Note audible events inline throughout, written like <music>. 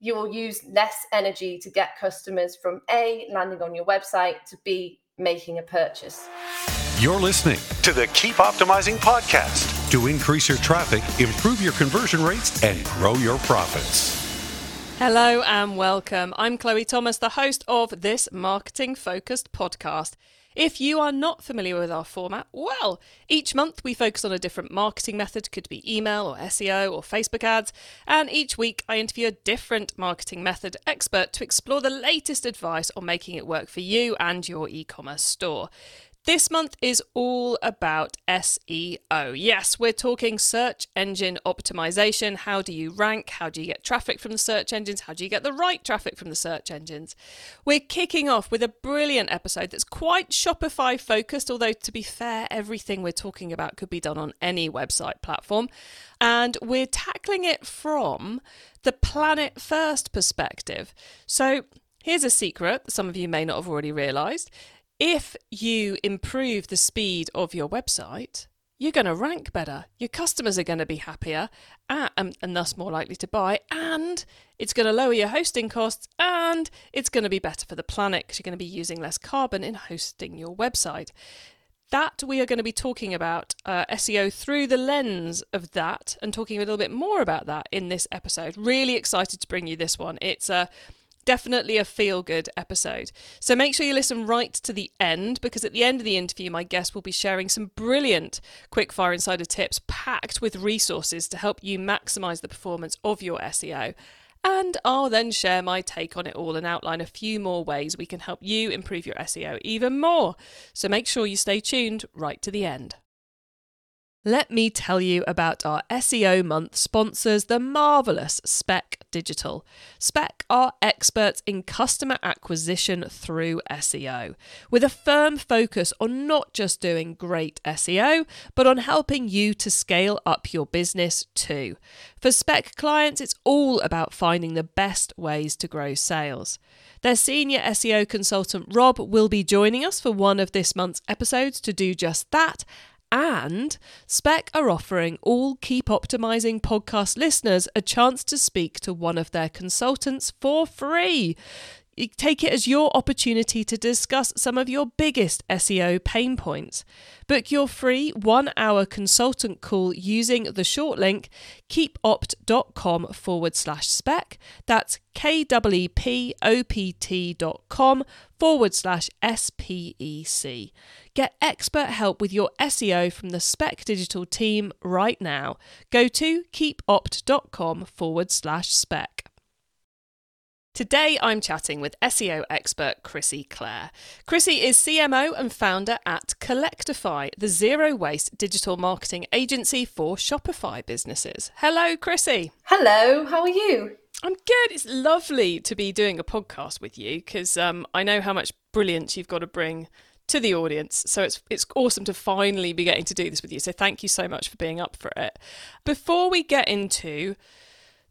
you will use less energy to get customers from A, landing on your website, to B, making a purchase. You're listening to the Keep Optimizing podcast to increase your traffic, improve your conversion rates, and grow your profits. Hello and welcome. I'm Chloe Thomas, the host of this marketing focused podcast. If you are not familiar with our format, well, each month we focus on a different marketing method, could be email or SEO or Facebook ads, and each week I interview a different marketing method expert to explore the latest advice on making it work for you and your e commerce store. This month is all about SEO. Yes, we're talking search engine optimization. How do you rank? How do you get traffic from the search engines? How do you get the right traffic from the search engines? We're kicking off with a brilliant episode that's quite Shopify focused, although to be fair, everything we're talking about could be done on any website platform. And we're tackling it from the planet first perspective. So, Here's a secret some of you may not have already realised if you improve the speed of your website, you're going to rank better. Your customers are going to be happier and, and, thus more likely to buy. And it's going to lower your hosting costs and it's going to be better for the planet because you're going to be using less carbon in hosting your website. That we are going to be talking about uh, SEO through the lens of that and talking a little bit more about that in this episode. Really excited to bring you this one. It's a definitely a feel good episode. So make sure you listen right to the end because at the end of the interview, my guest will be sharing some brilliant quickfire insider tips packed with resources to help you maximize the performance of your SEO. And I'll then share my take on it all and outline a few more ways we can help you improve your SEO even more. So make sure you stay tuned right to the end. Let me tell you about our SEO month sponsors, the marvellous Spec Digital. Spec are experts in customer acquisition through SEO, with a firm focus on not just doing great SEO, but on helping you to scale up your business too. For Spec clients, it's all about finding the best ways to grow sales. Their senior SEO consultant Rob will be joining us for one of this month's episodes to do just that and Spec are offering all Keep Optimizing podcast listeners a chance to speak to one of their consultants for free. Take it as your opportunity to discuss some of your biggest SEO pain points. Book your free one hour consultant call using the short link keepopt.com forward slash spec. That's K-W-E-P-O-P-T.com forward slash S-P-E-C. Get expert help with your SEO from the Spec Digital team right now. Go to keepopt.com forward slash spec. Today, I'm chatting with SEO expert Krissie Claire. Krissie is CMO and founder at Kollectify, the zero waste digital marketing agency for Shopify businesses. Hello, Krissie. Hello, how are you? I'm good. It's lovely to be doing a podcast with you because um, I know how much brilliance you've got to bring to the audience. So it's it's awesome to finally be getting to do this with you. So thank you so much for being up for it. Before we get into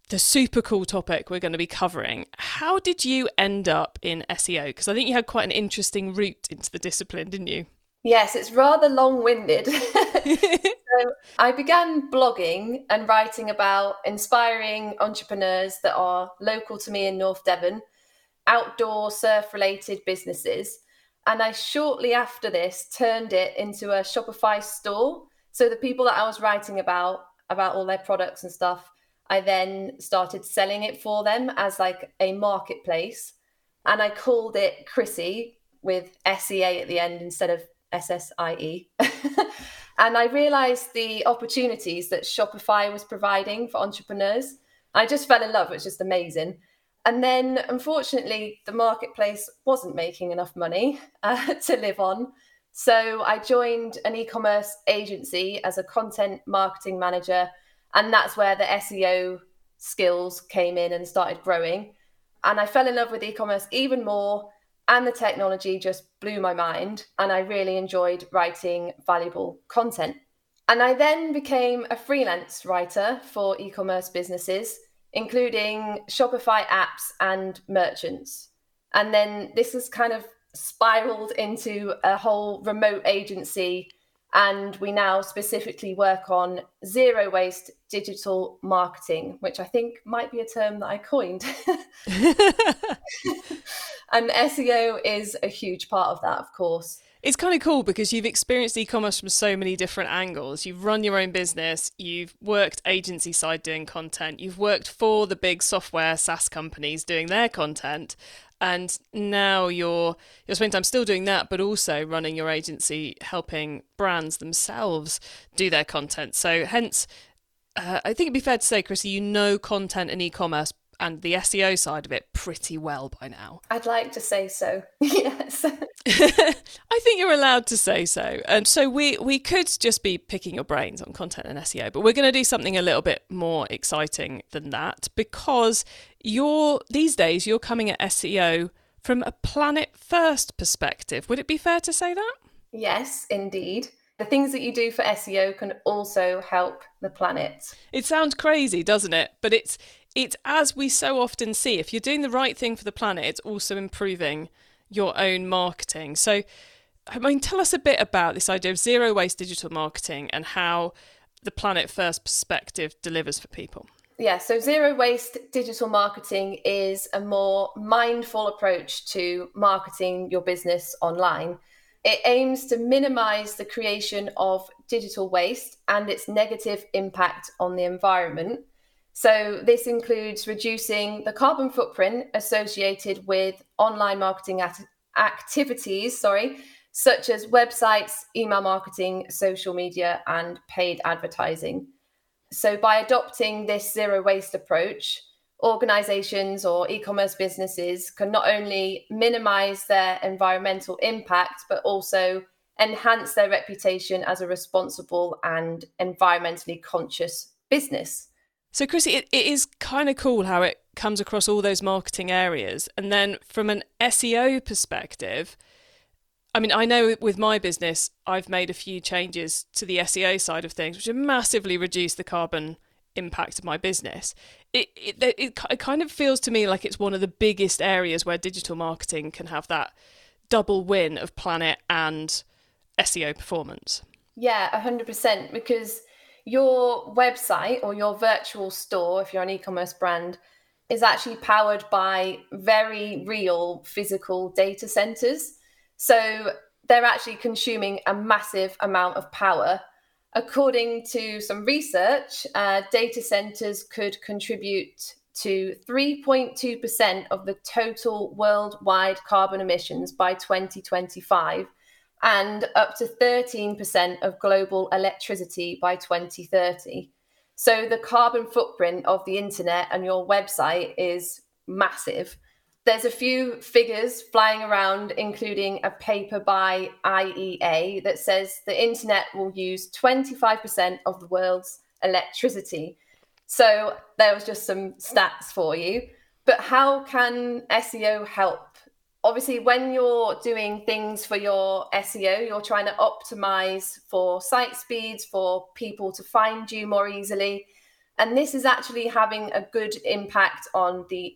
the super cool topic we're going to be covering. How did you end up in SEO? Because I think you had quite an interesting route into the discipline, didn't you? Yes, it's rather long winded. <laughs> <laughs> so I began blogging and writing about inspiring entrepreneurs that are local to me in North Devon, outdoor surf related businesses. And I shortly after this turned it into a Shopify store. So the people that I was writing about, about all their products and stuff, I then started selling it for them as like a marketplace. And I called it Chrissy with SEA at the end instead of SSIE. <laughs> and I realized the opportunities that Shopify was providing for entrepreneurs. I just fell in love. It was just amazing. And then, unfortunately, the marketplace wasn't making enough money <laughs> uh, to live on. So I joined an e commerce agency as a content marketing manager and that's where the SEO skills came in and started growing. And I fell in love with e commerce even more. And the technology just blew my mind. And I really enjoyed writing valuable content. And I then became a freelance writer for e commerce businesses, including Shopify apps and merchants. And then this has kind of spiraled into a whole remote agency And we now specifically work on zero waste digital marketing, which I think might be a term that I coined. <laughs> <laughs> Um, and SEO is a huge part of that, of course. It's kind of cool because you've experienced e commerce from so many different angles. You've run your own business, you've worked agency side doing content, you've worked for the big software SaaS companies doing their content, and now you're you're spending time still doing that, but also running your agency, helping brands themselves do their content. So, hence, uh, I think it'd be fair to say, Krissie, you know content and e commerce and the SEO side of it pretty well by now. <laughs> I'd like to say so. <laughs> yes. I think you're allowed to say so. And so we we could just be picking your brains on content and SEO, but we're going to do something a little bit more exciting than that because you're these days you're coming at SEO from a planet first perspective. Would it be fair to say that? Yes, indeed. The things that you do for SEO can also help the planet. It sounds crazy, doesn't it? But it's it's as we so often see, if you're doing the right thing for the planet, it's also improving your own marketing. So, I mean, tell us a bit about this idea of zero waste digital marketing and how the planet first perspective delivers for people. Yeah, so zero waste digital marketing is a more mindful approach to marketing your business online. It aims to minimize the creation of digital waste and its negative impact on the environment so this includes reducing the carbon footprint associated with online marketing at- activities, sorry, such as websites, email marketing, social media, and paid advertising. So by adopting this zero waste approach, organizations or e-commerce businesses can not only minimize their environmental impact but also enhance their reputation as a responsible and environmentally conscious business. So, Krissie, it, it is kind of cool how it comes across all those marketing areas. And then from an SEO perspective, I mean, I know with my business, I've made a few changes to the SEO side of things, which have massively reduced the carbon impact of my business. It, it, it, it kind of feels to me like it's one of the biggest areas where digital marketing can have that double win of planet and SEO performance. Yeah, 100%. Because your website or your virtual store, if you're an e commerce brand, is actually powered by very real physical data centers. So they're actually consuming a massive amount of power. According to some research, uh, data centers could contribute to 3.2% of the total worldwide carbon emissions by 2025 and up to 13% of global electricity by 2030. So the carbon footprint of the internet and your website is massive. There's a few figures flying around, including a paper by IEA that says the internet will use 25% of the world's electricity. So there was just some stats for you. But how can SEO help obviously when you're doing things for your SEO, you're trying to optimize for site speeds, for people to find you more easily. And this is actually having a good impact on the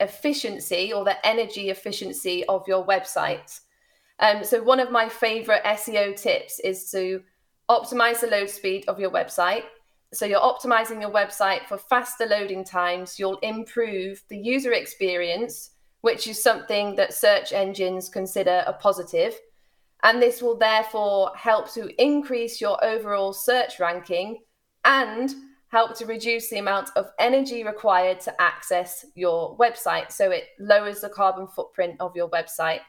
efficiency or the energy efficiency of your website. Um, so, one of my favorite SEO tips is to optimize the load speed of your website. So, you're optimizing your website for faster loading times, you'll improve the user experience which is something that search engines consider a positive. And this will therefore help to increase your overall search ranking and help to reduce the amount of energy required to access your website. So it lowers the carbon footprint of your website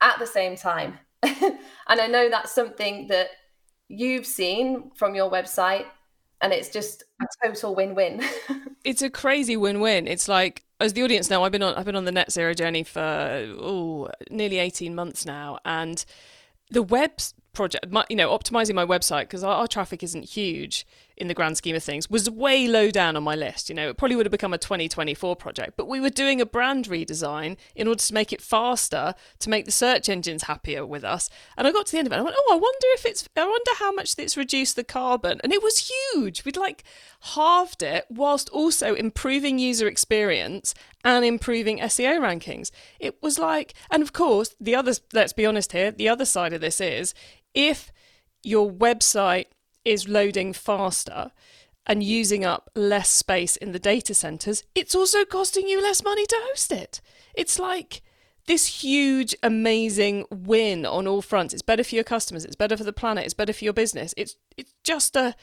at the same time. <laughs> and I know that's something that you've seen from your website, and it's just a total win win. <laughs> it's a crazy win win. It's like as the audience know, I've been on I've been on the net zero journey for oh nearly eighteen months now, and the web project, my, you know, optimizing my website because our, our, traffic isn't huge in the grand scheme of things, was way low down on my list. You know, it probably would have become a 2024 project, but we were doing a brand redesign in order to make it faster, to make the search engines happier with us. And I got to the end of it, I went, oh, I wonder if it's, I wonder how much it's reduced the carbon, and it was huge. We'd like halved it whilst also improving user experience and improving SEO rankings. It was like, and of course, the other, let's be honest here, the other side of this is if your website is loading faster and using up less space in the data centers, it's also costing you less money to host it. It's like this huge, amazing win on all fronts. It's better for your customers. It's better for the planet. It's better for your business. It's it's just a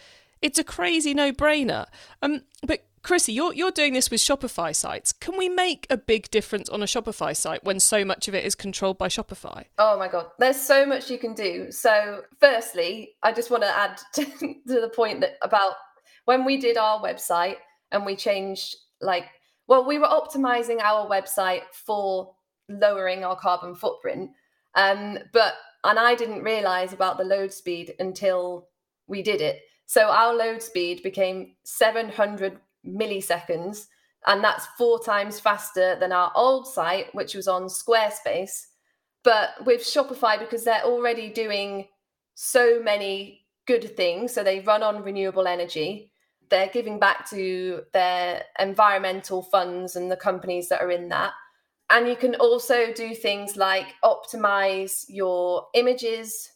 it's a crazy no brainer. Um, but Krissie, you're you're doing this with Shopify sites. Can we make a big difference on a Shopify site when so much of it is controlled by Shopify? Oh my god, there's so much you can do. So, firstly, I just want to add <laughs> to, to the point that about when we did our website and we changed like well, we were optimizing our website for lowering our carbon footprint. Um, but and I didn't realize about the load speed until we did it. So our load speed became 700 milliseconds, and that's four times faster than our old site, which was on Squarespace. But with Shopify, because they're already doing so many good things, so they run on renewable energy, they're giving back to their environmental funds and the companies that are in that. And you can also do things like optimize your images.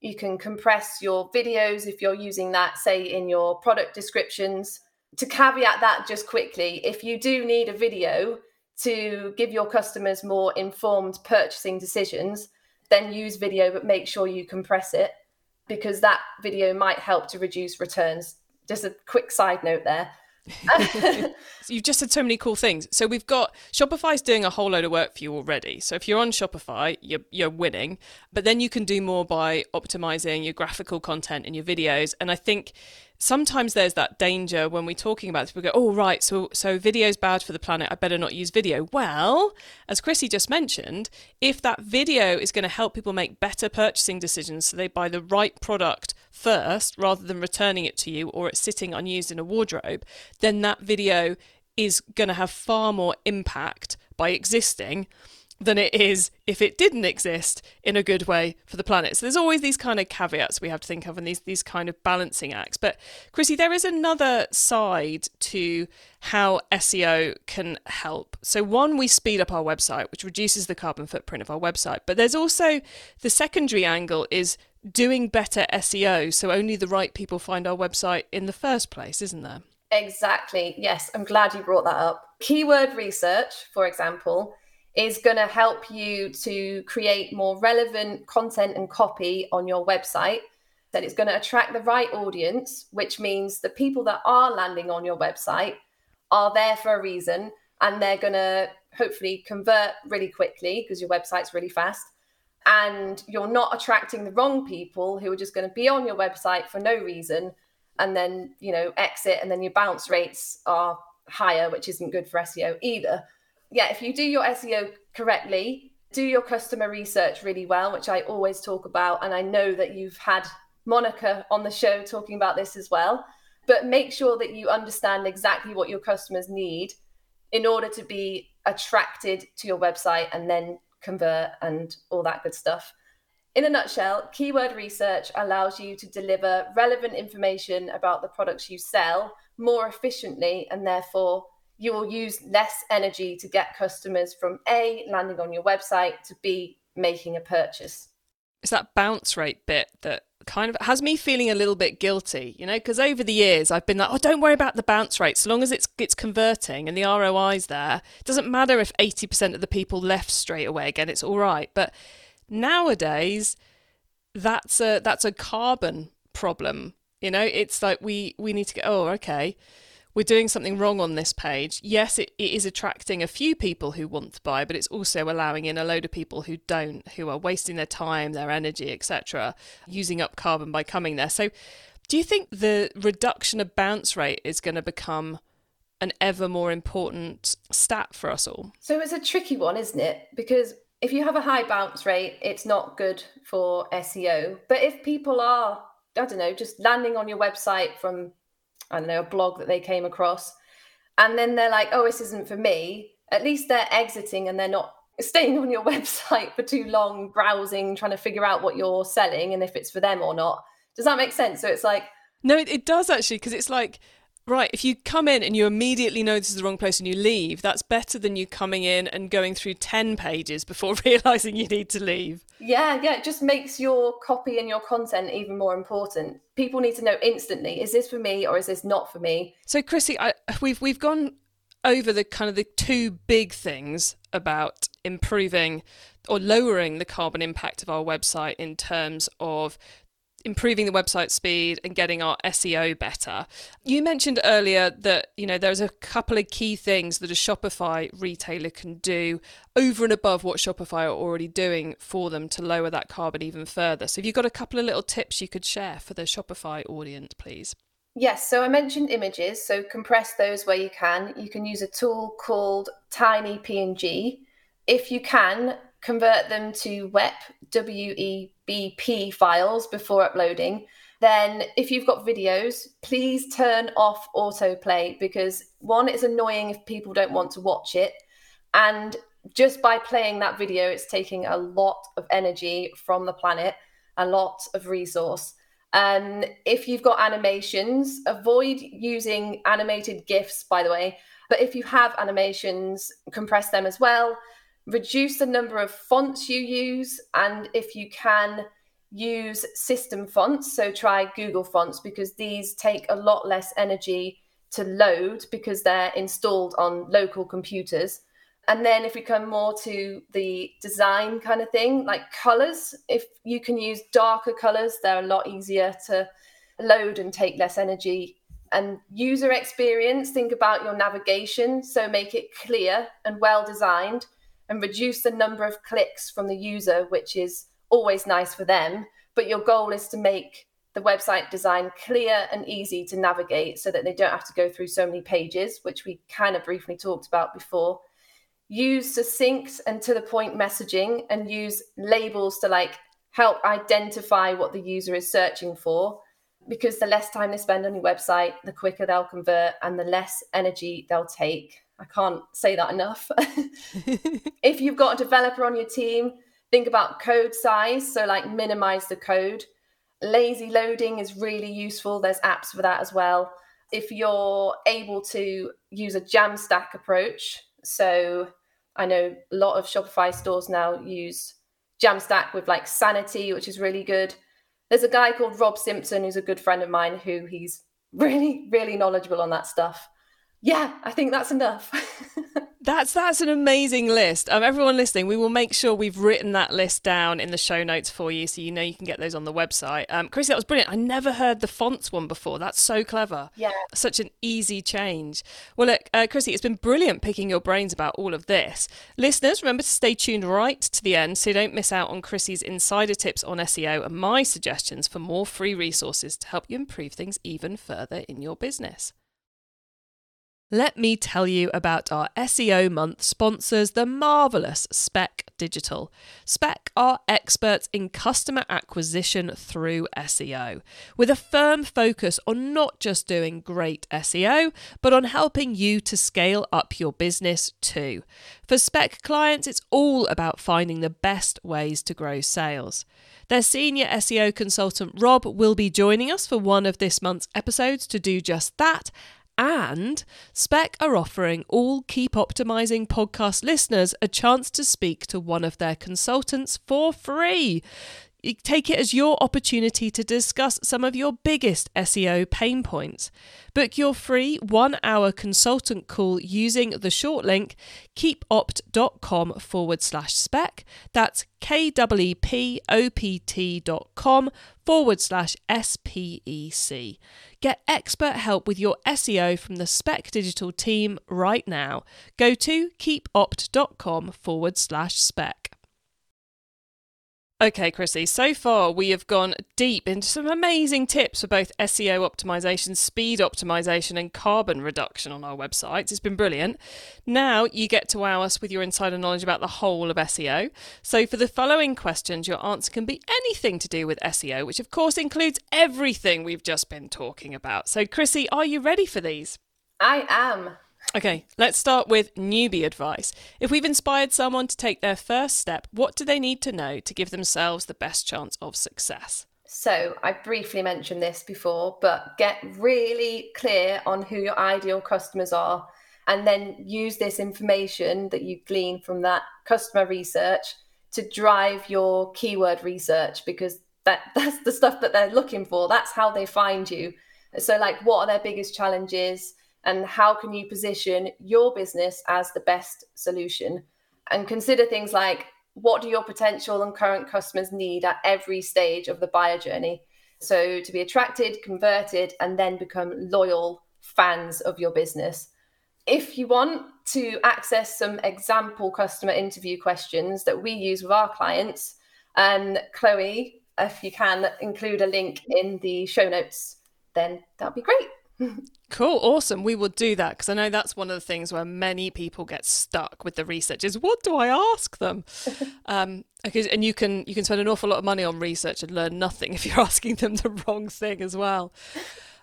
You can compress your videos if you're using that, say, in your product descriptions to caveat that just quickly, if you do need a video to give your customers more informed purchasing decisions, then use video, but make sure you compress it because that video might help to reduce returns. Just a quick side note there. <laughs> You've just said so many cool things. So we've got Shopify's doing a whole load of work for you already. So if you're on Shopify, you're, you're winning. But then you can do more by optimizing your graphical content and your videos. And I think sometimes there's that danger when we're talking about this. We go, oh right, so so video's bad for the planet. I better not use video. Well, as Krissie just mentioned, if that video is going to help people make better purchasing decisions, so they buy the right product first rather than returning it to you or it's sitting unused in a wardrobe, then that video is going to have far more impact by existing than it is if it didn't exist in a good way for the planet. So there's always these kind of caveats we have to think of and these these kind of balancing acts. But Krissie, there is another side to how SEO can help. So one, we speed up our website, which reduces the carbon footprint of our website. But there's also the secondary angle is doing better SEO so only the right people find our website in the first place, isn't there? Exactly. Yes, I'm glad you brought that up. Keyword research, for example, is going to help you to create more relevant content and copy on your website. That it's going to attract the right audience, which means the people that are landing on your website are there for a reason and they're going to hopefully convert really quickly because your website's really fast. And you're not attracting the wrong people who are just going to be on your website for no reason and then, you know, exit and then your bounce rates are higher, which isn't good for SEO either yeah, if you do your SEO correctly, do your customer research really well, which I always talk about. And I know that you've had Monica on the show talking about this as well. But make sure that you understand exactly what your customers need in order to be attracted to your website and then convert and all that good stuff. In a nutshell, keyword research allows you to deliver relevant information about the products you sell more efficiently and therefore you will use less energy to get customers from A, landing on your website, to B, making a purchase. It's that bounce rate bit that kind of has me feeling a little bit guilty, you know, because over the years I've been like, oh, don't worry about the bounce rate. So long as it's it's converting and the ROI's there, it doesn't matter if 80% of the people left straight away again, it's all right. But nowadays, that's a that's a carbon problem. You know, it's like we we need to go, oh, okay we're doing something wrong on this page. Yes, it, it is attracting a few people who want to buy, but it's also allowing in a load of people who don't, who are wasting their time, their energy, etc., using up carbon by coming there. So, do you think the reduction of bounce rate is going to become an ever more important stat for us all? So, it's a tricky one, isn't it? Because if you have a high bounce rate, it's not good for SEO. But if people are, I don't know, just landing on your website from I don't know, a blog that they came across. And then they're like, oh, this isn't for me. At least they're exiting and they're not <laughs> staying on your <laughs> website for too long, browsing, trying to figure out what you're selling and if it's for them or not. Does that make sense? So it's like, no, it, it does actually, because it's like, Right, if you come in and you immediately know this is the wrong place and you leave, that's better than you coming in and going through 10 pages before <laughs> realizing you need to leave. Yeah, yeah, it just makes your copy and your content even more important. People need to know instantly is this for me or is this not for me? So, Krissie, I, we've, we've gone over the kind of the two big things about improving or lowering the carbon impact of our website in terms of improving the website speed and getting our SEO better. You mentioned earlier that you know there's a couple of key things that a Shopify retailer can do over and above what Shopify are already doing for them to lower that carbon even further. So have you got a couple of little tips you could share for the Shopify audience, please? Yes, so I mentioned images, so compress those where you can. You can use a tool called Tiny PNG. If you can, convert them to WEP, WEBP files before uploading. Then, if you've got videos, please turn off autoplay because one, it's annoying if people don't want to watch it. And just by playing that video, it's taking a lot of energy from the planet, a lot of resource. Um, if you've got animations, avoid using animated GIFs, by the way. But if you have animations, compress them as well. Reduce the number of fonts you use. And if you can, use system fonts. So try Google Fonts because these take a lot less energy to load because they're installed on local computers. And then if we come more to the design kind of thing, like colors, if you can use darker colors, they're a lot easier to load and take less energy. And user experience, think about your navigation. So make it clear and well designed and reduce the number of clicks from the user, which is always nice for them. But your goal is to make the website design clear and easy to navigate so that they don't have to go through so many pages, which we kind of briefly talked about before use succinct and to the point messaging and use labels to like help identify what the user is searching for because the less time they spend on your website the quicker they'll convert and the less energy they'll take i can't say that enough <laughs> <laughs> if you've got a developer on your team think about code size so like minimize the code lazy loading is really useful there's apps for that as well if you're able to use a jamstack approach so I know a lot of Shopify stores now use Jamstack with like Sanity, which is really good. There's a guy called Rob Simpson who's a good friend of mine who he's <laughs> really, really knowledgeable on that stuff. Yeah, I think that's enough. <laughs> That's that's an amazing list. Um, everyone listening, we will make sure we've written that list down in the show notes for you, so you know you can get those on the website. Um, Chris, that was brilliant. I never heard the fonts one before. That's so clever. Yeah, such an easy change. Well, look, uh, Krissie, it's been brilliant picking your brains about all of this. Listeners, remember to stay tuned right to the end, so you don't miss out on Krissie's insider tips on SEO and my suggestions for more free resources to help you improve things even further in your business. Let me tell you about our SEO month sponsors, the marvellous Spec Digital. Spec are experts in customer acquisition through SEO, with a firm focus on not just doing great SEO, but on helping you to scale up your business too. For Spec clients, it's all about finding the best ways to grow sales. Their senior SEO consultant Rob will be joining us for one of this month's episodes to do just that and Spec are offering all Keep Optimizing podcast listeners a chance to speak to one of their consultants for free. Take it as your opportunity to discuss some of your biggest SEO pain points. Book your free one hour consultant call using the short link keepopt.com forward slash spec. That's K-E-P-O-P-T.com forward slash S-P-E-C. Get expert help with your SEO from the Spec Digital team right now. Go to keepopt.com forward slash spec. Okay, Krissie, so far we have gone deep into some amazing tips for both SEO optimization, speed optimization, and carbon reduction on our websites. It's been brilliant. Now you get to wow us with your insider knowledge about the whole of SEO. So, for the following questions, your answer can be anything to do with SEO, which of course includes everything we've just been talking about. So, Krissie, are you ready for these? I am. Okay, let's start with newbie advice. If we've inspired someone to take their first step, what do they need to know to give themselves the best chance of success? So, I briefly mentioned this before, but get really clear on who your ideal customers are and then use this information that you glean from that customer research to drive your keyword research because that <laughs> that's the stuff that they're looking for that's how they find you so like what are their biggest challenges and how can you position your business as the best solution? And consider things like what do your potential and current customers need at every stage of the buyer journey? So to be attracted converted and then become loyal fans of your business. If you want to access some example customer interview questions that we use with our clients, um, Chloe, if you can include a link in the show notes, then that'd be great. Cool, awesome. We will do that because I know that's one of the things where many people get stuck with the research is what do I ask them? <laughs> um, because, and you can you can spend an awful lot of money on research and learn nothing <laughs> if you're asking them the wrong thing as well.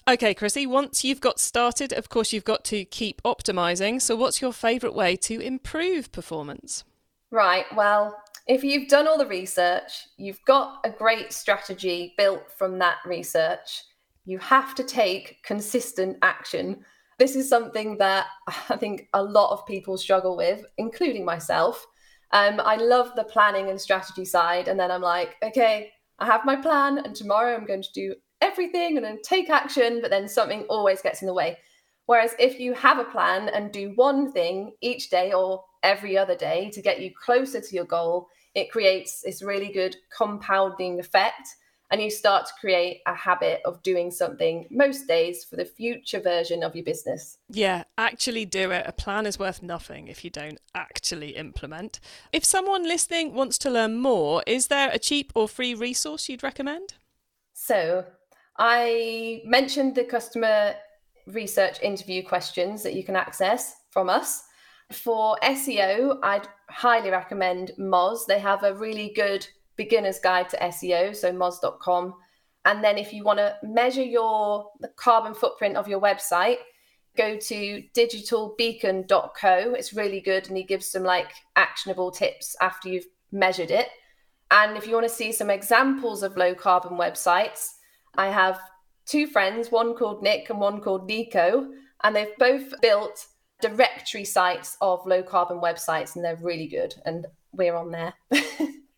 Okay, Krissie, once you've got started, of course, you've got to keep optimizing. So, what's your favorite way to improve performance? Right. Well, if you've done all the research, you've got a great strategy built from that research, you have to take consistent action. This is something that <laughs> I think a lot of people struggle with, including myself. Um, I love the planning and strategy side. And then I'm like, okay, I have my plan, and tomorrow I'm going to do everything and then take action, but then something always gets in the way. Whereas if you have a plan and do one thing each day or every other day to get you closer to your goal, it creates this really good compounding effect. And you start to create a habit of doing something most days for the future version of your business. Yeah, actually do it. A plan is worth nothing if you don't actually implement. If someone listening wants to learn more, is there a cheap or free resource you'd recommend? So, I mentioned the customer research interview questions that you can access from us. For SEO, I'd highly recommend Moz. They have a really good beginner's guide to SEO, so moz.com. And then if you want to measure your the carbon footprint of your website, go to digitalbeacon.co. It's really good and he gives some like actionable tips after you've measured it. And if you want to see some examples of low carbon websites, I have two friends, one called Nick and one called Nico, and they've both built directory sites of low carbon websites, and they're really good. And we're on there. <laughs>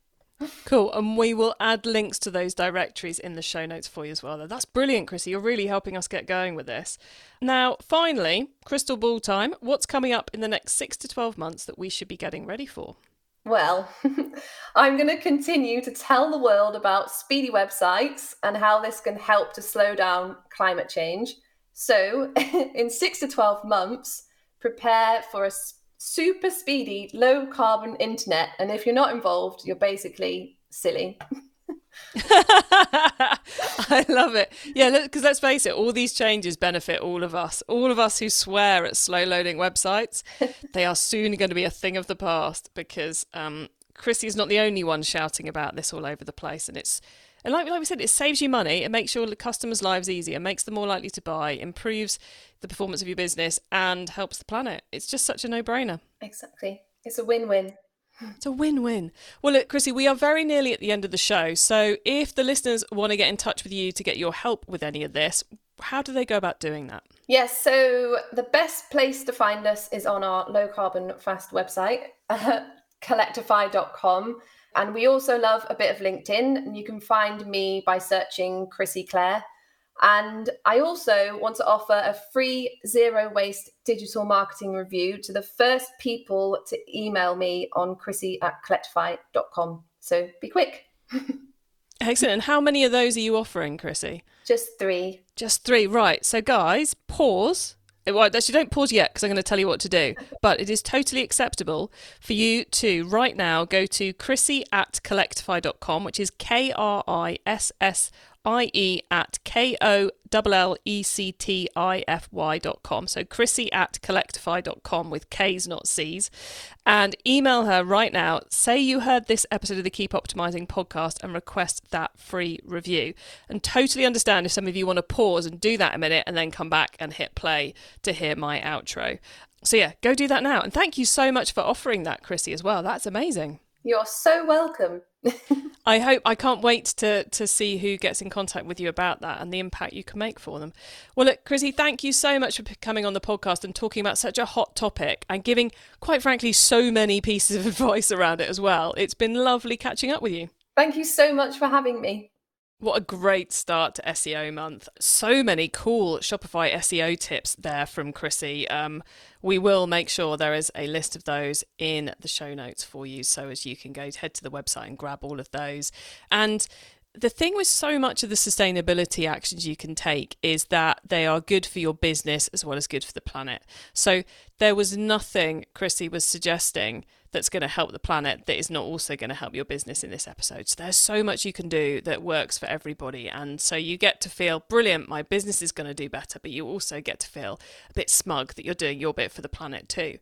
cool. And we will add links to those directories in the show notes for you as well. That's brilliant, Krissie. You're really helping us get going with this. Now, finally, crystal ball time. What's coming up in the next six to 12 months that we should be getting ready for? Well, <laughs> I'm going to continue to tell the world about speedy websites and how this can help to slow down climate change. So, <laughs> in six to 12 months, prepare for a super speedy, low carbon internet. And if you're not involved, you're basically silly. <laughs> I love it. Yeah, because let's face it, all these changes benefit all of us. All of us who swear at slow loading websites, <laughs> they are soon going to be a thing of the past because um, Krissie is not the only one shouting about this all over the place. And it's and like, like we said, it saves you money. It makes your customers' lives easier, makes them more likely to buy, improves the performance of your business, and helps the planet. It's just such a no brainer. Exactly. It's a win win. It's a win win. Well, look, Krissie, we are very nearly at the end of the show. So if the listeners want to get in touch with you to get your help with any of this, how do they go about doing that? Yes, so the best place to find us is on our low carbon fast website, <laughs> kollectify.com. And we also love a bit of LinkedIn, and you can find me by searching Krissie Claire. And I also want to offer a free zero waste digital marketing review to the first people to email me on krissie at kollectify.com. So be quick. <laughs> Excellent. How many of those are you offering, Krissie? Just three. Just three. Right. So, guys, pause. Well, actually, don't pause yet because I'm going to tell you what to do. But it is totally acceptable for you to right now go to krissie at kollectify.com, which is K R I S S I-E at K-O-L-L-E-C-T-I-F-Y dot com. So Krissie at kollectify dot com with K's, not C's. And email her right now. Say you heard this episode of the Keep Optimizing podcast and request that free review. And totally understand if some of you want to pause and do that a minute and then come back and hit play to hear my outro. So yeah, go do that now. And thank you so much for offering that, Krissie, as well. That's amazing. You're so welcome. <laughs> I hope I can't wait to to see who gets in contact with you about that and the impact you can make for them. Well, look, Krissie, thank you so much for coming on the podcast and talking about such a hot topic and giving, quite frankly, so many pieces of <laughs> advice around it as well. It's been lovely catching up with you. Thank you so much for having me. What a great start to SEO month. So many cool Shopify SEO tips there from Krissie. Um, we will make sure there is a list of those in the show notes for you so as you can go head to the website and grab all of those. And the thing with so much of the sustainability actions you can take is that they are good for your business as well as good for the planet. So there was nothing Krissie was suggesting that's going to help the planet that is not also going to help your business in this episode. So there's so much you can do that works for everybody. And so you get to feel brilliant, my business is going to do better, but you also get to feel a bit smug that you're doing your bit for the planet too.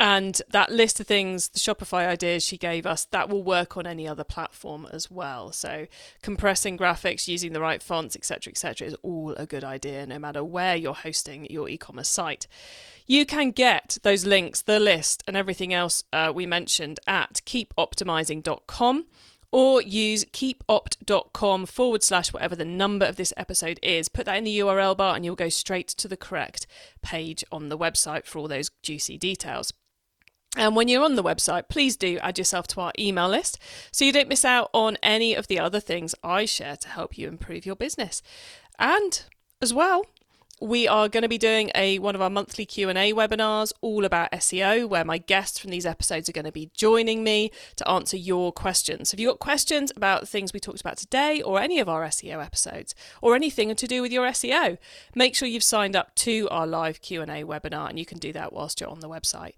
And that list of things, the Shopify ideas she gave us, that will work on any other platform as well. So compressing graphics, using the right fonts, etc., etc., is all a good idea, no matter where you're hosting your e-commerce site. You can get those links, the list, and everything else uh, we mentioned at keepoptimizing.com or use keepopt.com forward slash whatever the number of this episode is. Put that in the URL bar and you'll go straight to the correct page on the website for all those juicy details. And when you're on the website, please do add yourself to our email list so you don't miss out on any of the other things I share to help you improve your business. And as well, we are going to be doing a one of our monthly Q&A webinars all about SEO where my guests from these episodes are going to be joining me to answer your questions. So if you've got questions about things we talked about today or any of our SEO episodes or anything to do with your SEO, make sure you've signed up to our live Q&A webinar and you can do that whilst you're on the website.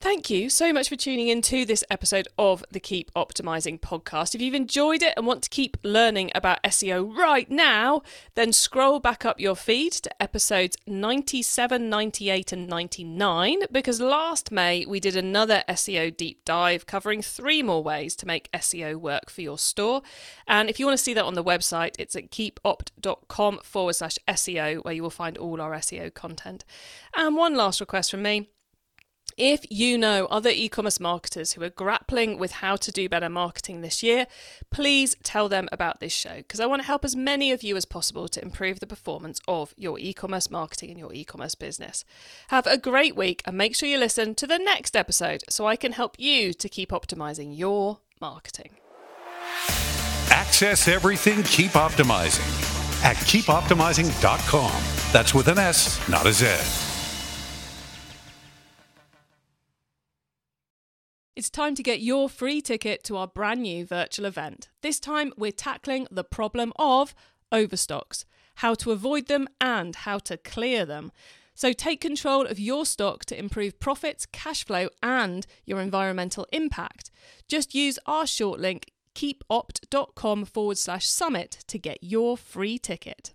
Thank you so much for tuning in to this episode of the Keep Optimizing podcast. If you've enjoyed it and want to keep learning about SEO right now, then scroll back up your feed to episodes 97, 98, and 99 because last May we did another SEO deep dive covering three more ways to make SEO work for your store. And if you want to see that on the website, it's at keepopt.com forward slash SEO where you will find all our SEO content. And one last request from me. If you know other e commerce marketers who are grappling with how to do better marketing this year, please tell them about this show because I want to help as many of you as possible to improve the performance of your e commerce marketing and your e commerce business. Have a great week and make sure you listen to the next episode so I can help you to keep optimizing your marketing. Access everything Keep Optimizing at keepoptimizing.com. That's with an S, not a Z. It's time to get your free ticket to our brand new virtual event. This time, we're tackling the problem of overstocks, how to avoid them, and how to clear them. So take control of your stock to improve profits, cash flow, and your environmental impact. Just use our short link keepopt.com forward slash summit to get your free ticket.